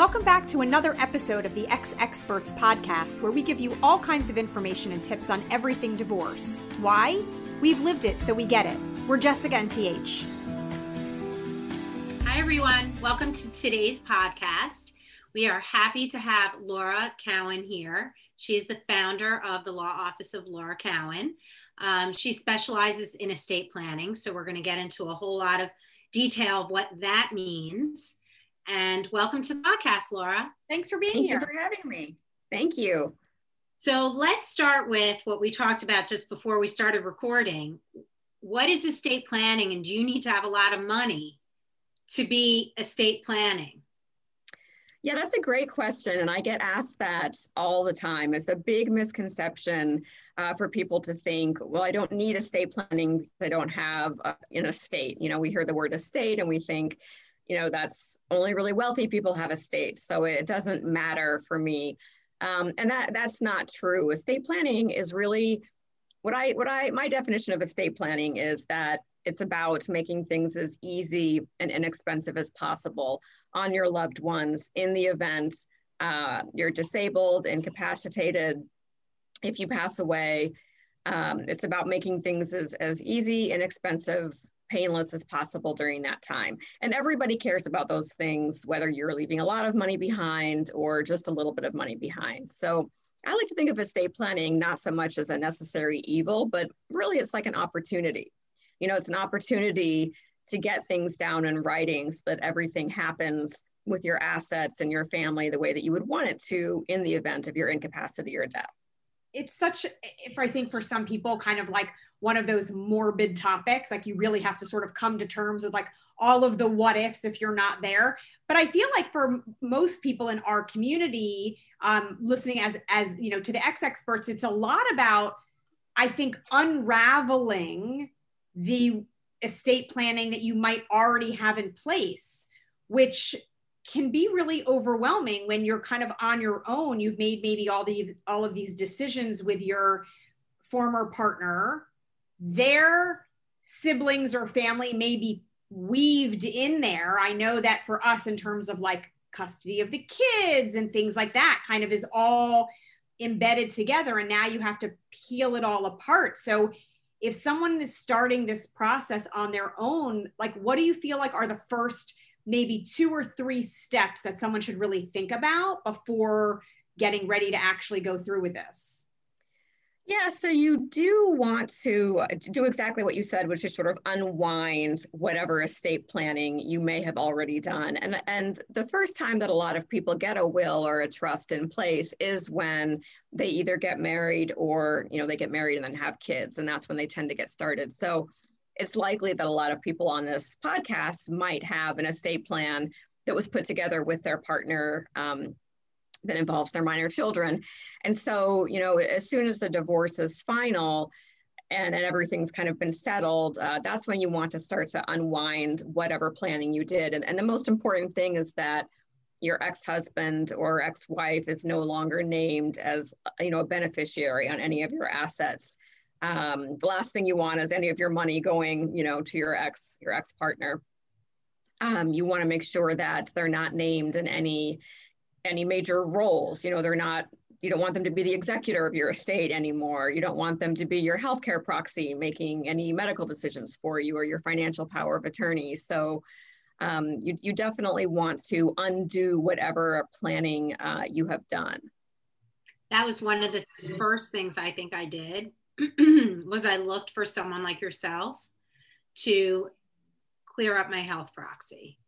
Welcome back to another episode of the Ex Experts podcast, where we give you all kinds of information and tips on everything divorce. Why? We've lived it, so we get it. We're Jessica and TH. Hi, everyone. Welcome to today's podcast. We are happy to have Laura Cowan here. She is the founder of the Law Office of Laura Cowan. Um, she specializes in estate planning, so we're going to get into a whole lot of detail of what that means. And welcome to the podcast, Laura. Thanks for being Thank here. you for having me. Thank you. So let's start with what we talked about just before we started recording. What is estate planning, and do you need to have a lot of money to be estate planning? Yeah, that's a great question. And I get asked that all the time. It's a big misconception uh, for people to think, well, I don't need estate planning because I don't have uh, an estate. You know, we hear the word estate and we think, you know, that's only really wealthy people have estates. So it doesn't matter for me. Um, and that that's not true. Estate planning is really what I what I my definition of estate planning is that it's about making things as easy and inexpensive as possible on your loved ones in the event uh, you're disabled, incapacitated, if you pass away. Um, it's about making things as, as easy, inexpensive, painless as possible during that time. And everybody cares about those things, whether you're leaving a lot of money behind or just a little bit of money behind. So I like to think of estate planning not so much as a necessary evil, but really it's like an opportunity. You know, it's an opportunity to get things down in writing so that everything happens with your assets and your family the way that you would want it to in the event of your incapacity or death. It's such, if I think for some people, kind of like one of those morbid topics. Like you really have to sort of come to terms with like all of the what ifs if you're not there. But I feel like for most people in our community, um, listening as as you know to the ex experts, it's a lot about I think unraveling the estate planning that you might already have in place, which can be really overwhelming when you're kind of on your own. You've made maybe all these all of these decisions with your former partner. Their siblings or family may be weaved in there. I know that for us, in terms of like custody of the kids and things like that, kind of is all embedded together. And now you have to peel it all apart. So if someone is starting this process on their own, like what do you feel like are the first maybe two or three steps that someone should really think about before getting ready to actually go through with this? Yeah, so you do want to uh, do exactly what you said, which is sort of unwind whatever estate planning you may have already done. And, and the first time that a lot of people get a will or a trust in place is when they either get married or, you know, they get married and then have kids. And that's when they tend to get started. So it's likely that a lot of people on this podcast might have an estate plan that was put together with their partner um, that involves their minor children. And so, you know, as soon as the divorce is final and, and everything's kind of been settled, uh, that's when you want to start to unwind whatever planning you did. And, and the most important thing is that your ex-husband or ex-wife is no longer named as, you know, a beneficiary on any of your assets. Um, the last thing you want is any of your money going, you know, to your ex, your ex-partner. Um, you want to make sure that they're not named in any any major roles. You know, they're not, you don't want them to be the executor of your estate anymore. You don't want them to be your healthcare proxy making any medical decisions for you or your financial power of attorney. So um, you, you definitely want to undo whatever planning uh, you have done. That was one of the first things I think I did was I looked for someone like yourself to clear up my health proxy.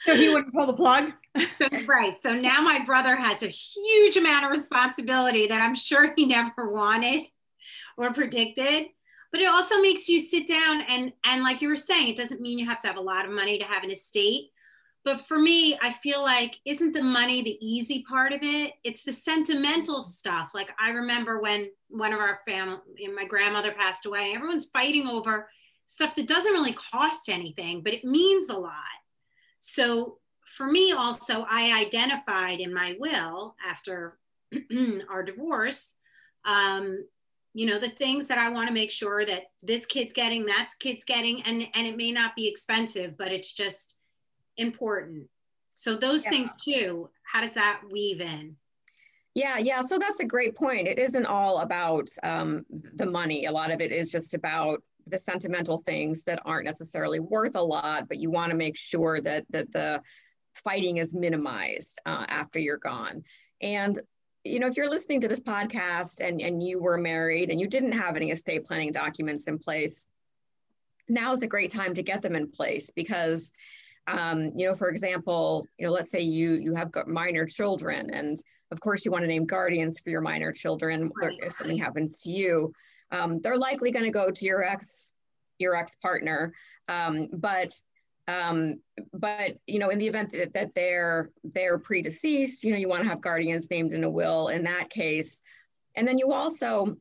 so he wouldn't pull the plug? so, right. So now my brother has a huge amount of responsibility that I'm sure he never wanted or predicted. But it also makes you sit down and and like you were saying, it doesn't mean you have to have a lot of money to have an estate. But for me, I feel like isn't the money the easy part of it? It's the sentimental stuff. Like I remember when one of our family, my grandmother passed away, everyone's fighting over stuff that doesn't really cost anything, but it means a lot. So for me also i identified in my will after our divorce um, you know the things that i want to make sure that this kid's getting that's kid's getting and and it may not be expensive but it's just important So those yeah. things too, how does that weave in? Yeah, yeah. So that's a great point. It isn't all about um, the money. A lot of it is just about the sentimental things that aren't necessarily worth a lot, but you want to make sure that that the fighting is minimized uh, after you're gone. And you know, if you're listening to this podcast and and you were married and you didn't have any estate planning documents in place, now is a great time to get them in place because um, you know, for example, you know, let's say you you have minor children, and of course you want to name guardians for your minor children right. if something happens to you. Um, they're likely going to go to your ex your ex partner, um, but um, but you know, in the event that, that they're they're predeceased, you know, you want to have guardians named in a will in that case, and then you also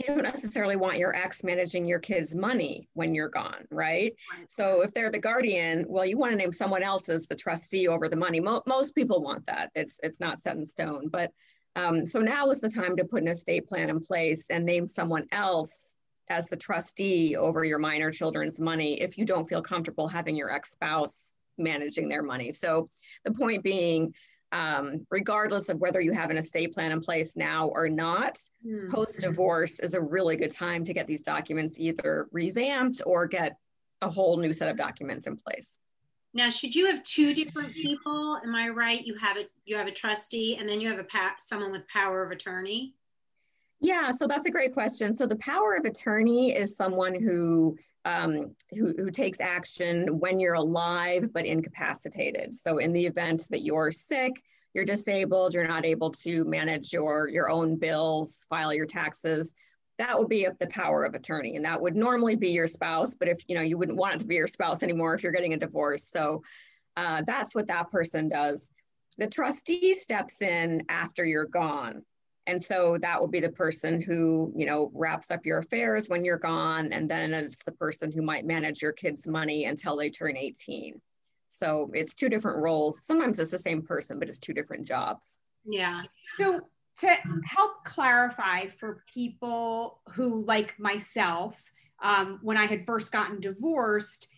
you don't necessarily want your ex managing your kids' money when you're gone, right? So if they're the guardian, well, you want to name someone else as the trustee over the money. Mo- most people want that. It's it's not set in stone, but um, so now is the time to put an estate plan in place and name someone else as the trustee over your minor children's money if you don't feel comfortable having your ex-spouse managing their money. So the point being, um, regardless of whether you have an estate plan in place now or not, mm-hmm. post divorce is a really good time to get these documents either revamped or get a whole new set of documents in place. Now, should you have two different people? Am I right? You have a you have a trustee, and then you have a pa- someone with power of attorney. Yeah, so that's a great question. So the power of attorney is someone who um, who, who takes action when you're alive but incapacitated. So in the event that you're sick, you're disabled, you're not able to manage your, your own bills, file your taxes, that would be the power of attorney. And that would normally be your spouse, but if, you know, you wouldn't want it to be your spouse anymore if you're getting a divorce. So uh, that's what that person does. The trustee steps in after you're gone. And so that will be the person who, you know, wraps up your affairs when you're gone. And then it's the person who might manage your kids' money until they turn 18. So it's two different roles. Sometimes it's the same person, but it's two different jobs. Yeah. So to help clarify for people who, like myself, um, when I had first gotten divorced,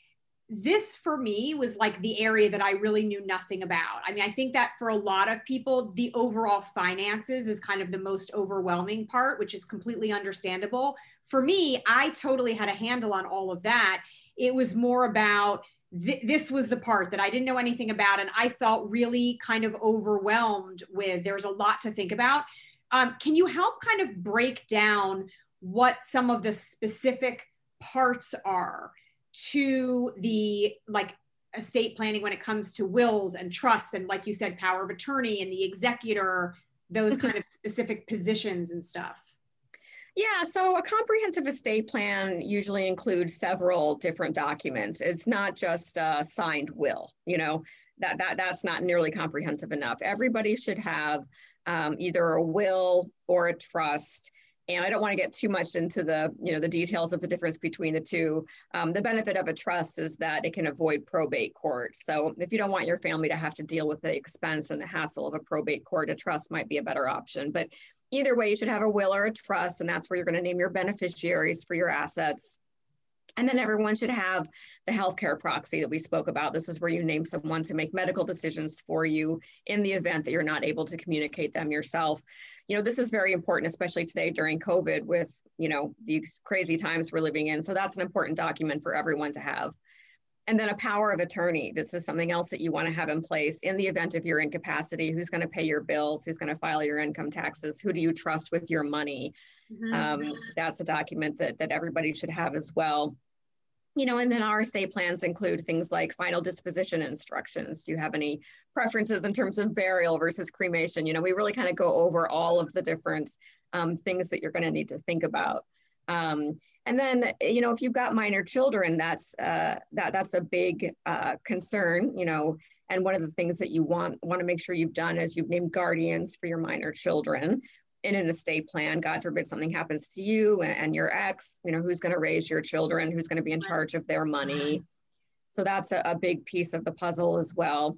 this for me was like the area that I really knew nothing about. I mean, I think that for a lot of people, the overall finances is kind of the most overwhelming part, which is completely understandable. For me, I totally had a handle on all of that. It was more about th- this was the part that I didn't know anything about, and I felt really kind of overwhelmed with. There was a lot to think about. Um, can you help kind of break down what some of the specific parts are? To the like estate planning when it comes to wills and trusts and like you said power of attorney and the executor those kind of specific positions and stuff yeah, so a comprehensive estate plan usually includes several different documents. It's not just a signed will, you know, that, that that's not nearly comprehensive enough. Everybody should have um, either a will or a trust and I don't want to get too much into the, you know, the details of the difference between the two. Um, the benefit of a trust is that it can avoid probate court. So if you don't want your family to have to deal with the expense and the hassle of a probate court, a trust might be a better option. But either way, you should have a will or a trust, and that's where you're going to name your beneficiaries for your assets. And then everyone should have the healthcare proxy that we spoke about. This is where you name someone to make medical decisions for you in the event that you're not able to communicate them yourself. You know, this is very important, especially today during COVID with, you know, these crazy times we're living in. So that's an important document for everyone to have. And then a power of attorney. This is something else that you want to have in place in the event of your incapacity. Who's going to pay your bills? Who's going to file your income taxes? Who do you trust with your money? Mm-hmm. Um, that's a document that, that everybody should have as well. You know, and then our estate plans include things like final disposition instructions. Do you have any preferences in terms of burial versus cremation? You know, we really kind of go over all of the different um, things that you're going to need to think about. Um, and then, you know, if you've got minor children, that's uh, that that's a big uh, concern. You know, and one of the things that you want want to make sure you've done is you've named guardians for your minor children in an estate plan. God forbid something happens to you and, your ex you know who's going to raise your children who's going to be in charge of their money. So that's a, a big piece of the puzzle as well.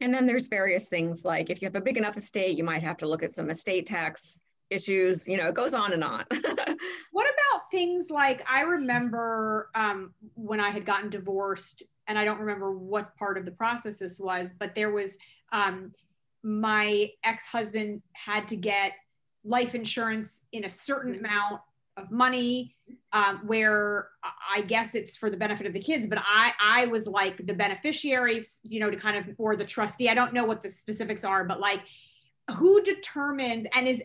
And then there's various things like if you have a big enough estate you might have to look at some estate tax issues you know it goes on and on things like i remember um, when i had gotten divorced and I don't remember what part of the process this was, but there was um, my ex husband had to get life insurance in a certain amount of money um, where I guess it's for the benefit of the kids, but I I was like the beneficiary, you know, to kind of or the trustee. I don't know what the specifics are, but like who determines and is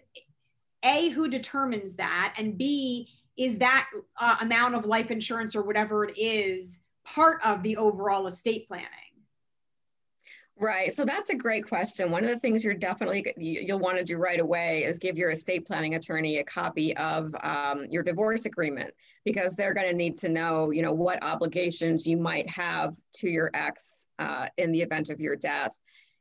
a who determines that and b is that uh, amount of life insurance or whatever it is part of the overall estate planning Right. So that's a great question. One of the things you're definitely you'll want to do right away is give your estate planning attorney a copy of um, your divorce agreement because they're going to need to know, you know, what obligations you might have to your ex uh, in the event of your death.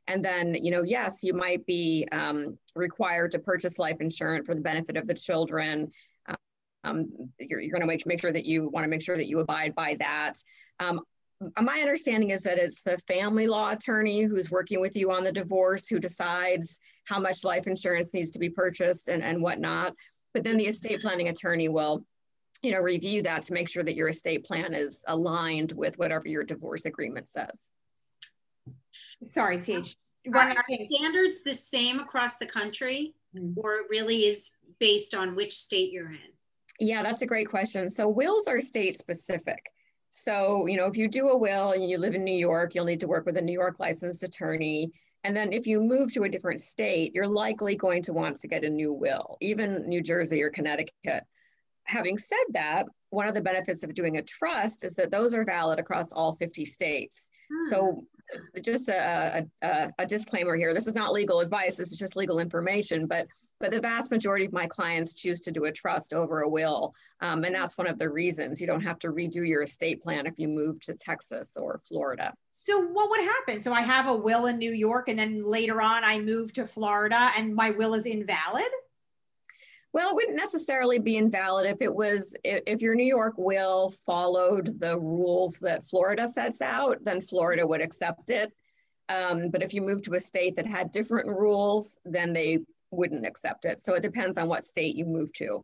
And then, you know, yes, you might be um, required to purchase life insurance for the benefit of the children. Um, you're, you're going to make, make sure that you want to make sure that you abide by that. Um, my understanding is that it's the family law attorney who's working with you on the divorce who decides how much life insurance needs to be purchased and, and whatnot. But then the estate planning attorney will, you know, review that to make sure that your estate plan is aligned with whatever your divorce agreement says. Sorry, Teach. Are standards the same across the country, mm-hmm. or it really is based on which state you're in? Yeah, that's a great question. So wills are state specific. So, you know, if you do a will and you live in New York, you'll need to work with a New York licensed attorney. And then if you move to a different state, you're likely going to want to get a new will, even New Jersey or Connecticut. Having said that, one of the benefits of doing a trust is that those are valid across all 50 states. Hmm. So just a, a, a, disclaimer here. This is not legal advice. This is just legal information. But but the vast majority of my clients choose to do a trust over a will, um, and that's one of the reasons you don't have to redo your estate plan if you move to Texas or Florida. So what would happen? So I have a will in New York, and then later on I move to Florida, and my will is invalid. Well, it wouldn't necessarily be invalid if it was, if your New York will followed the rules that Florida sets out, then Florida would accept it. Um, but if you move to a state that had different rules, then they wouldn't accept it. So it depends on what state you move to.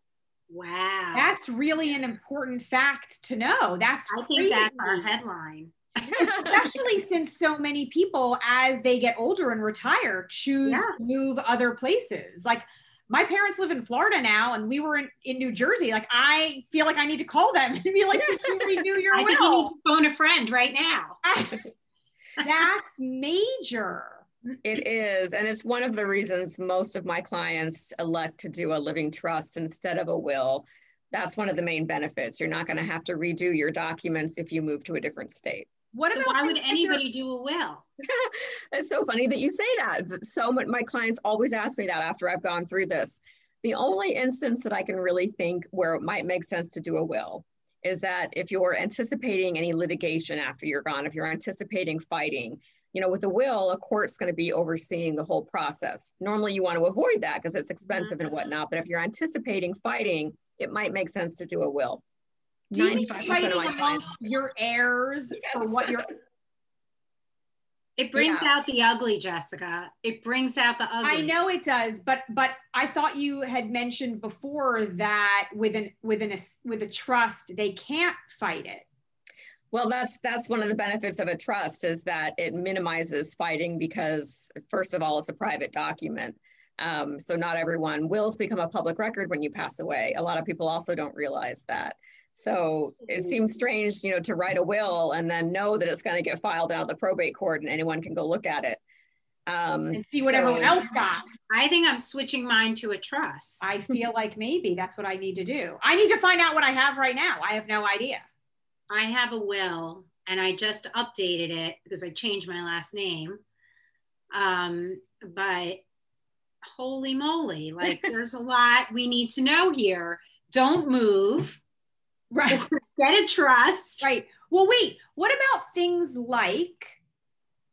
Wow. That's really an important fact to know. That's I think that's our headline. Especially since so many people, as they get older and retire, choose yeah. to move other places. Like my parents live in Florida now and we were in, in New Jersey. Like I feel like I need to call them and be like, did you renew your I will? think you need to phone a friend right now. That's major. It is. And it's one of the reasons most of my clients elect to do a living trust instead of a will. That's one of the main benefits. You're not going to have to redo your documents if you move to a different state. What so why would anybody do a will? it's so funny that you say that. So my clients always ask me that after I've gone through this. The only instance that I can really think where it might make sense to do a will is that if you're anticipating any litigation after you're gone, if you're anticipating fighting, you know, with a will, a court's going to be overseeing the whole process. Normally, you want to avoid that because it's expensive mm-hmm. and whatnot. But if you're anticipating fighting, it might make sense to do a will. Do you 95% of your heirs yes. for what you're it brings yeah. out the ugly, Jessica. It brings out the ugly. I know it does, but but I thought you had mentioned before that with an with an with a trust they can't fight it. Well, that's that's one of the benefits of a trust is that it minimizes fighting because first of all, it's a private document. Um, so not everyone wills become a public record when you pass away. A lot of people also don't realize that. So it seems strange, you know, to write a will and then know that it's going to get filed out of the probate court and anyone can go look at it. Um, and see what so, everyone else got. I think I'm switching mine to a trust. I feel like maybe that's what I need to do. I need to find out what I have right now. I have no idea. I have a will and I just updated it because I changed my last name. Um, but holy moly, like there's a lot we need to know here. Don't move Right. Get a trust. Right. Well, wait, what about things like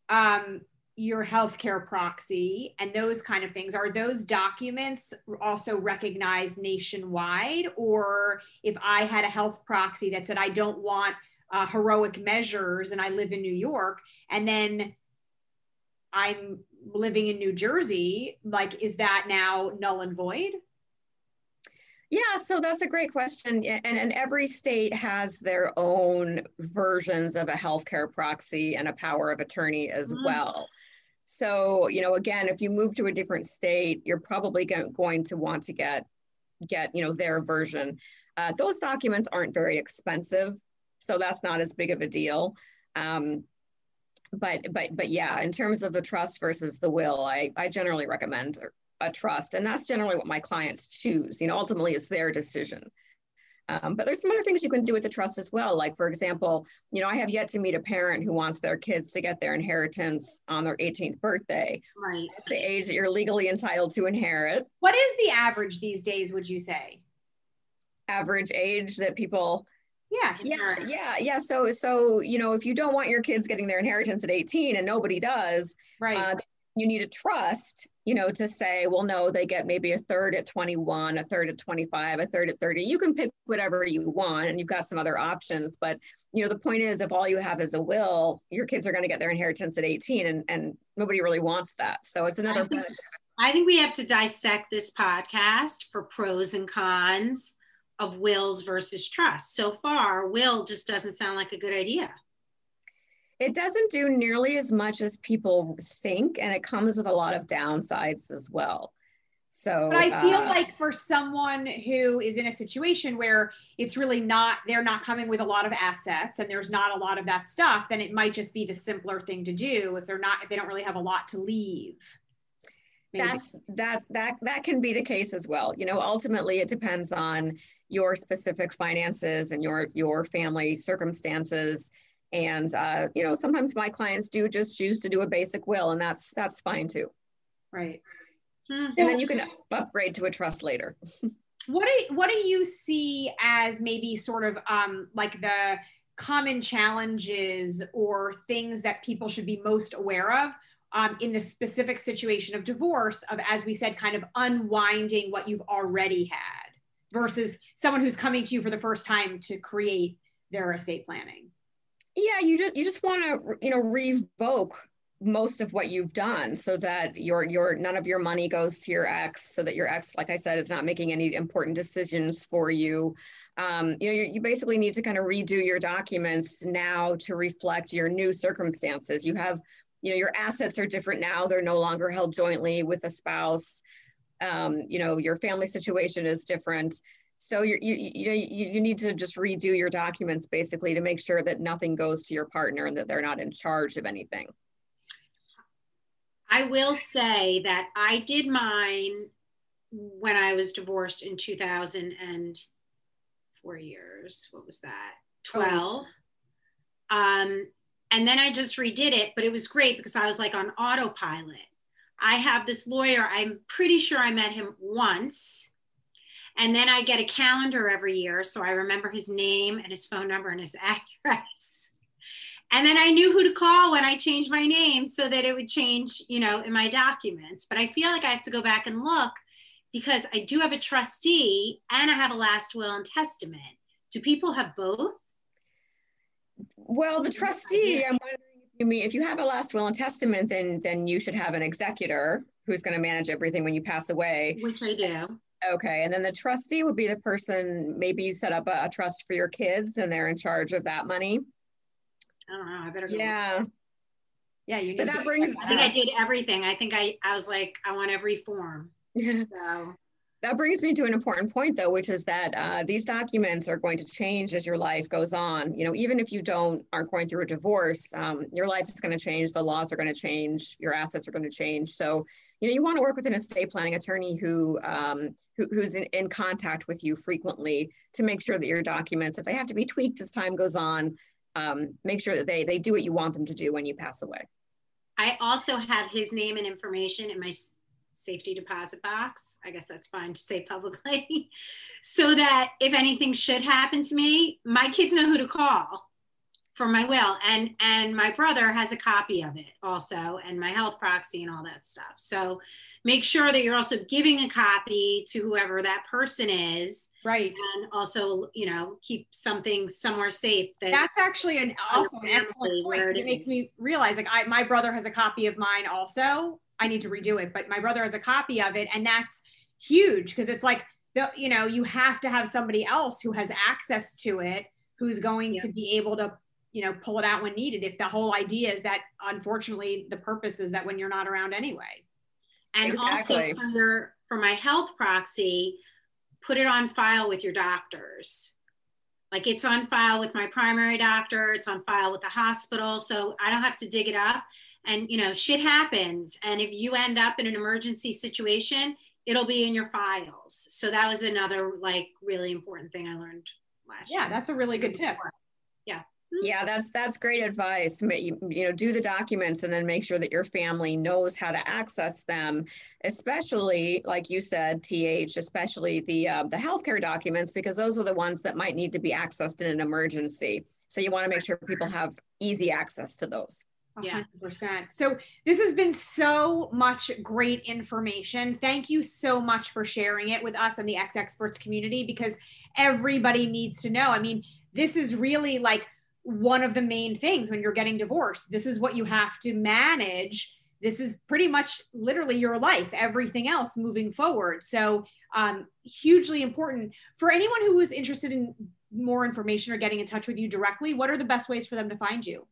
um, your healthcare proxy and those kind of things? Are those documents also recognized nationwide? Or if I had a health proxy that said, I don't want uh, heroic measures and I live in New York, and then I'm living in New Jersey, like, is that now null and void? Yeah, so that's a great question. And, and every state has their own versions of a healthcare proxy and a power of attorney as mm-hmm. well. So, you know, again, if you move to a different state, you're probably going to want to get get you know their version. Uh, those documents aren't very expensive, so that's not as big of a deal. Um, but but but yeah, in terms of the trust versus the will, I I generally recommend a trust, and that's generally what my clients choose. You know, ultimately, it's their decision. Um, but there's some other things you can do with the trust as well. Like, for example, you know, I have yet to meet a parent who wants their kids to get their inheritance on their 18th birthday. Right. the age that you're legally entitled to inherit. What is the average these days, would you say? Average age that people yeah yeah yeah yeah so so you know if you don't want your kids getting their inheritance at 18 and nobody does right uh, you need a trust, you know, to say, well, no, they get maybe a third at 21, a third at 25, a third at 30. You can pick whatever you want and you've got some other options. But, you know, the point is if all you have is a will, your kids are going to get their inheritance at 18 and, and nobody really wants that. So it's another I think, I think we have to dissect this podcast for pros and cons of wills versus trust. So far, will just doesn't sound like a good idea it doesn't do nearly as much as people think, and it comes with a lot of downsides as well. So, but I feel uh, like for someone who is in a situation where it's really not, they're not coming with a lot of assets and there's not a lot of that stuff, then it might just be the simpler thing to do if they're not, if they don't really have a lot to leave. Maybe. That's that that that can be the case as well. You know, ultimately it depends on your specific finances and your your family circumstances and uh, you know, sometimes my clients do just choose to do a basic will, and that's that's fine too. Right. And then you can upgrade to a trust later. what do what do you see as maybe sort of um, like the common challenges or things that people should be most aware of um, in the specific situation of divorce of as we said kind of unwinding what you've already had versus someone who's coming to you for the first time to create their estate planning yeah you just you just want to you know revoke most of what you've done so that your your none of your money goes to your ex so that your ex like i said is not making any important decisions for you. Um, you know you, you basically need to kind of redo your documents now to reflect your new circumstances. You have you know your assets are different now. They're no longer held jointly with a spouse. Um, you know your family situation is different so you you, you, you need to just redo your documents basically to make sure that nothing goes to your partner and that they're not in charge of anything. I will say that I did mine when I was divorced in 2000 and four years. What was that? 12. Oh. Um, and then I just redid it, but it was great because I was like on autopilot. I have this lawyer, I'm pretty sure I met him once and then I get a calendar every year. So I remember his name and his phone number and his address. And then I knew who to call when I changed my name so that it would change, you know, in my documents. But I feel like I have to go back and look because I do have a trustee and I have a last will and testament. Do people have both? Well, the trustee, I'm wondering if you mean if you have a last will and testament, then then you should have an executor who's going to manage everything when you pass away. Which I do. Okay, and then the trustee would be the person, maybe you set up a, a trust for your kids and they're in charge of that money. I don't know, I better go. Yeah. Yeah, you need that brings, I think I did everything. I think I, I was like, I want every form. Yeah. So that brings me to an important point though which is that uh, these documents are going to change as your life goes on. You know even if you don't aren't going through a divorce um, your life is going to change the laws are going to change your assets are going to change. So you know you want to work with an estate planning attorney who, um, who who's in, in contact with you frequently to make sure that your documents if they have to be tweaked as time goes on um, make sure that they they do what you want them to do when you pass away. I also have his name and information in my safety deposit box. I guess that's fine to say publicly. so that if anything should happen to me, my kids know who to call for my will. And and my brother has a copy of it also and my health proxy and all that stuff. So make sure that you're also giving a copy to whoever that person is. Right. And also you know keep something somewhere safe that that's actually an also an excellent point. it, it makes me realize like I, my brother has a copy of mine also I need to redo it, but my brother has a copy of it. And that's huge because it's like the, you know, you have to have somebody else who has access to it, who's going yeah. to be able to, you know, pull it out when needed. If the whole idea is that, unfortunately, the purpose is that when you're not around anyway. And exactly. also for, for my health proxy, put it on file with your doctors. Like it's on file with my primary doctor, it's on file with the hospital. So I don't have to dig it up. And, you know, shit happens. And if you end up in an emergency situation, it'll be in your files. So that was another like really important thing I learned last yeah, year. Yeah, that's a really good tip. Yeah. Yeah, that's that's great advice. You, you know, do the documents and then make sure that your family knows how to access them, especially like you said, TH, especially the uh, the healthcare documents because those are the ones that might need to be accessed in an emergency. So you want to make sure people have easy access to those. Yeah. 100%. So this has been so much great information. Thank you so much for sharing it with us and the Ex Experts community because everybody needs to know. I mean, this is really like one of the main things when you're getting divorced. This is what you have to manage. This is pretty much literally your life, everything else moving forward. So, um, hugely important for anyone who is interested in more information or getting in touch with you directly. What are the best ways for them to find you?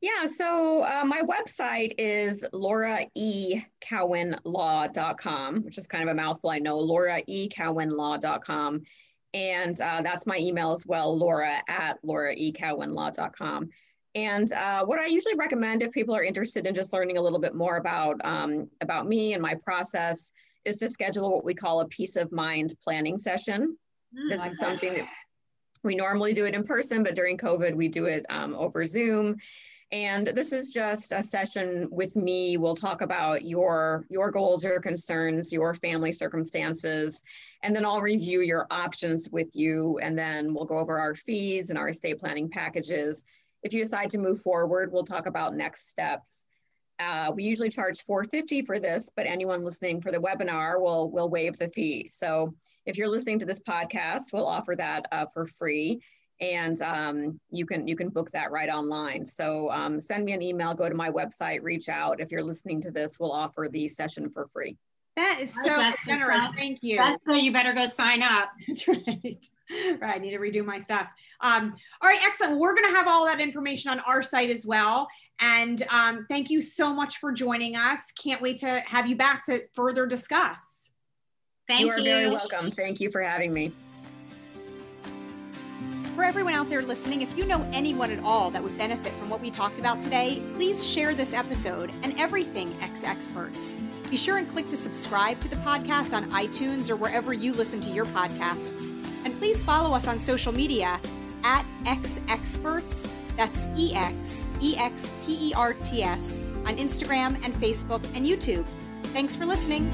Yeah, so uh, my website is lauraecowanlaw.com, which is kind of a mouthful, I know, lauraecowanlaw.com. And uh, that's my email as well, laura at lauraecowanlaw.com. And uh, what I usually recommend if people are interested in just learning a little bit more about, um, about me and my process is to schedule what we call a peace of mind planning session. Mm, this is something that we normally do it in person, but during COVID, we do it um, over Zoom. And this is just a session with me. We'll talk about your, your goals, your concerns, your family circumstances, and then I'll review your options with you. And then we'll go over our fees and our estate planning packages. If you decide to move forward, we'll talk about next steps. Uh, we usually charge 450 for this, but anyone listening for the webinar will will waive the fee. So if you're listening to this podcast, we'll offer that uh, for free and um, you can you can book that right online. So um, send me an email, go to my website, reach out. If you're listening to this, we'll offer the session for free. That is so generous. Thank you. Jessica, you better go sign up. That's right. Right. I need to redo my stuff. Um, all right, excellent. We're going to have all that information on our site as well. And um, thank you so much for joining us. Can't wait to have you back to further discuss. Thank you. You are very welcome. Thank you for having me. For everyone out there listening, if you know anyone at all that would benefit from what we talked about today, please share this episode and everything Ex Experts. Be sure and click to subscribe to the podcast on iTunes or wherever you listen to your podcasts. And please follow us on social media at Ex Experts. That's E X E X P E R T S on Instagram and Facebook and YouTube. Thanks for listening.